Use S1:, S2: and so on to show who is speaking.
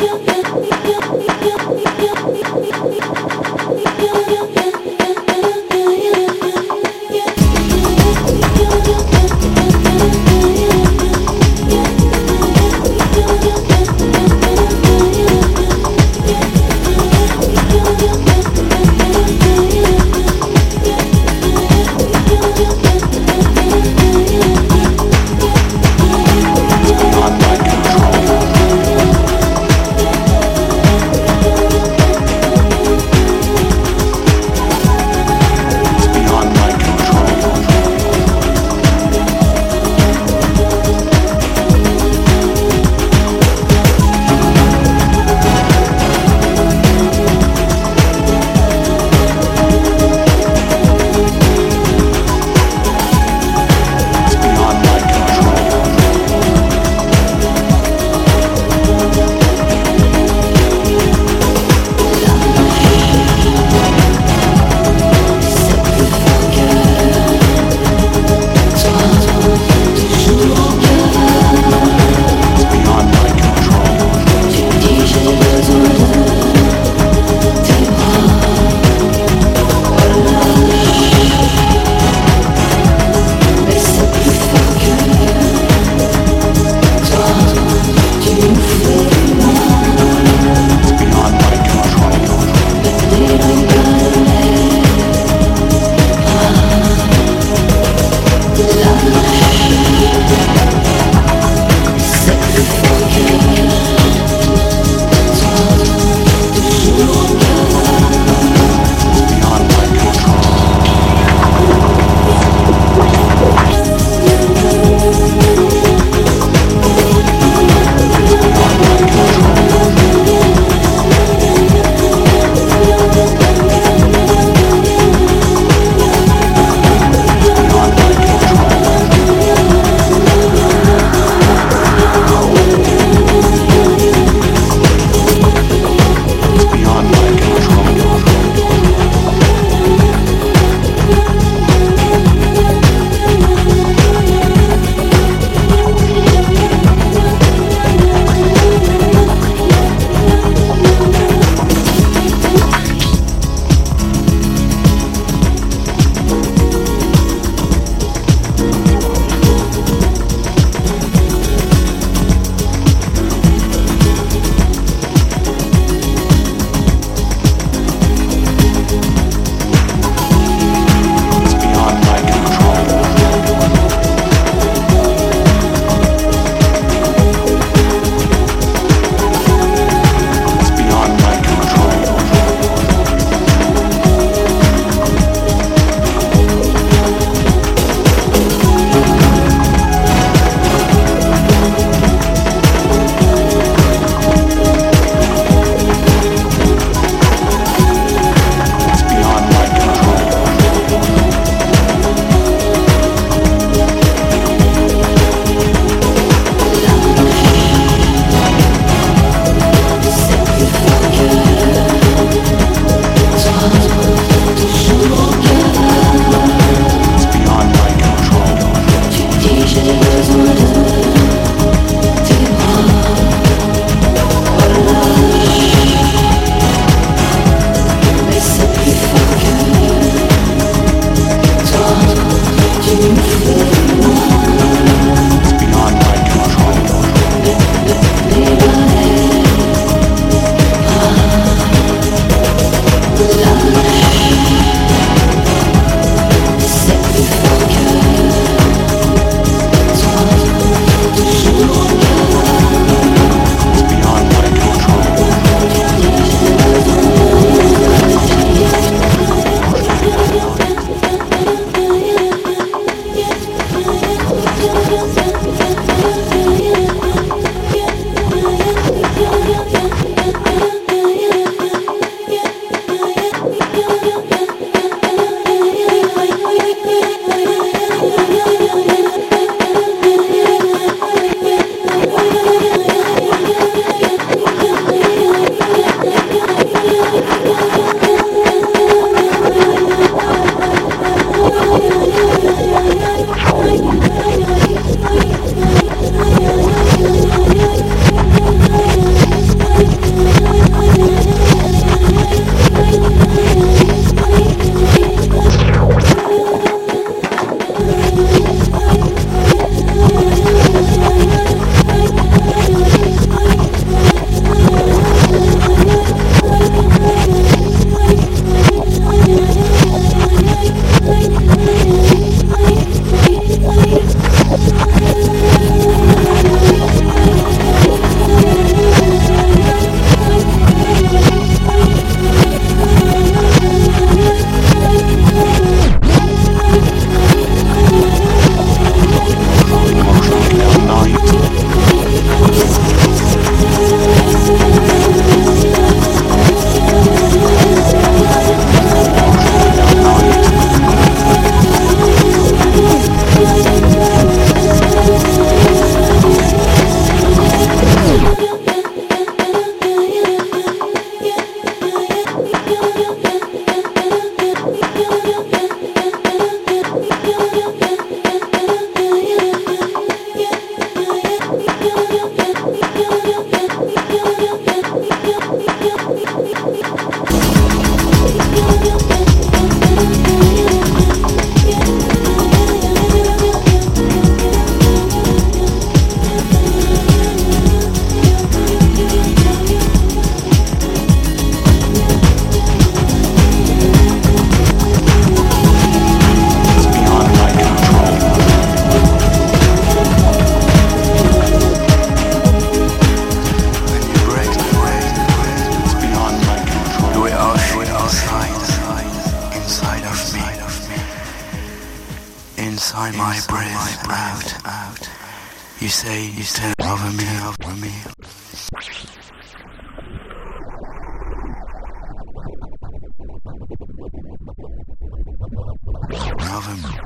S1: you, you, you. You. Inside my breath out, out. You say you turn over me, over me. Over me.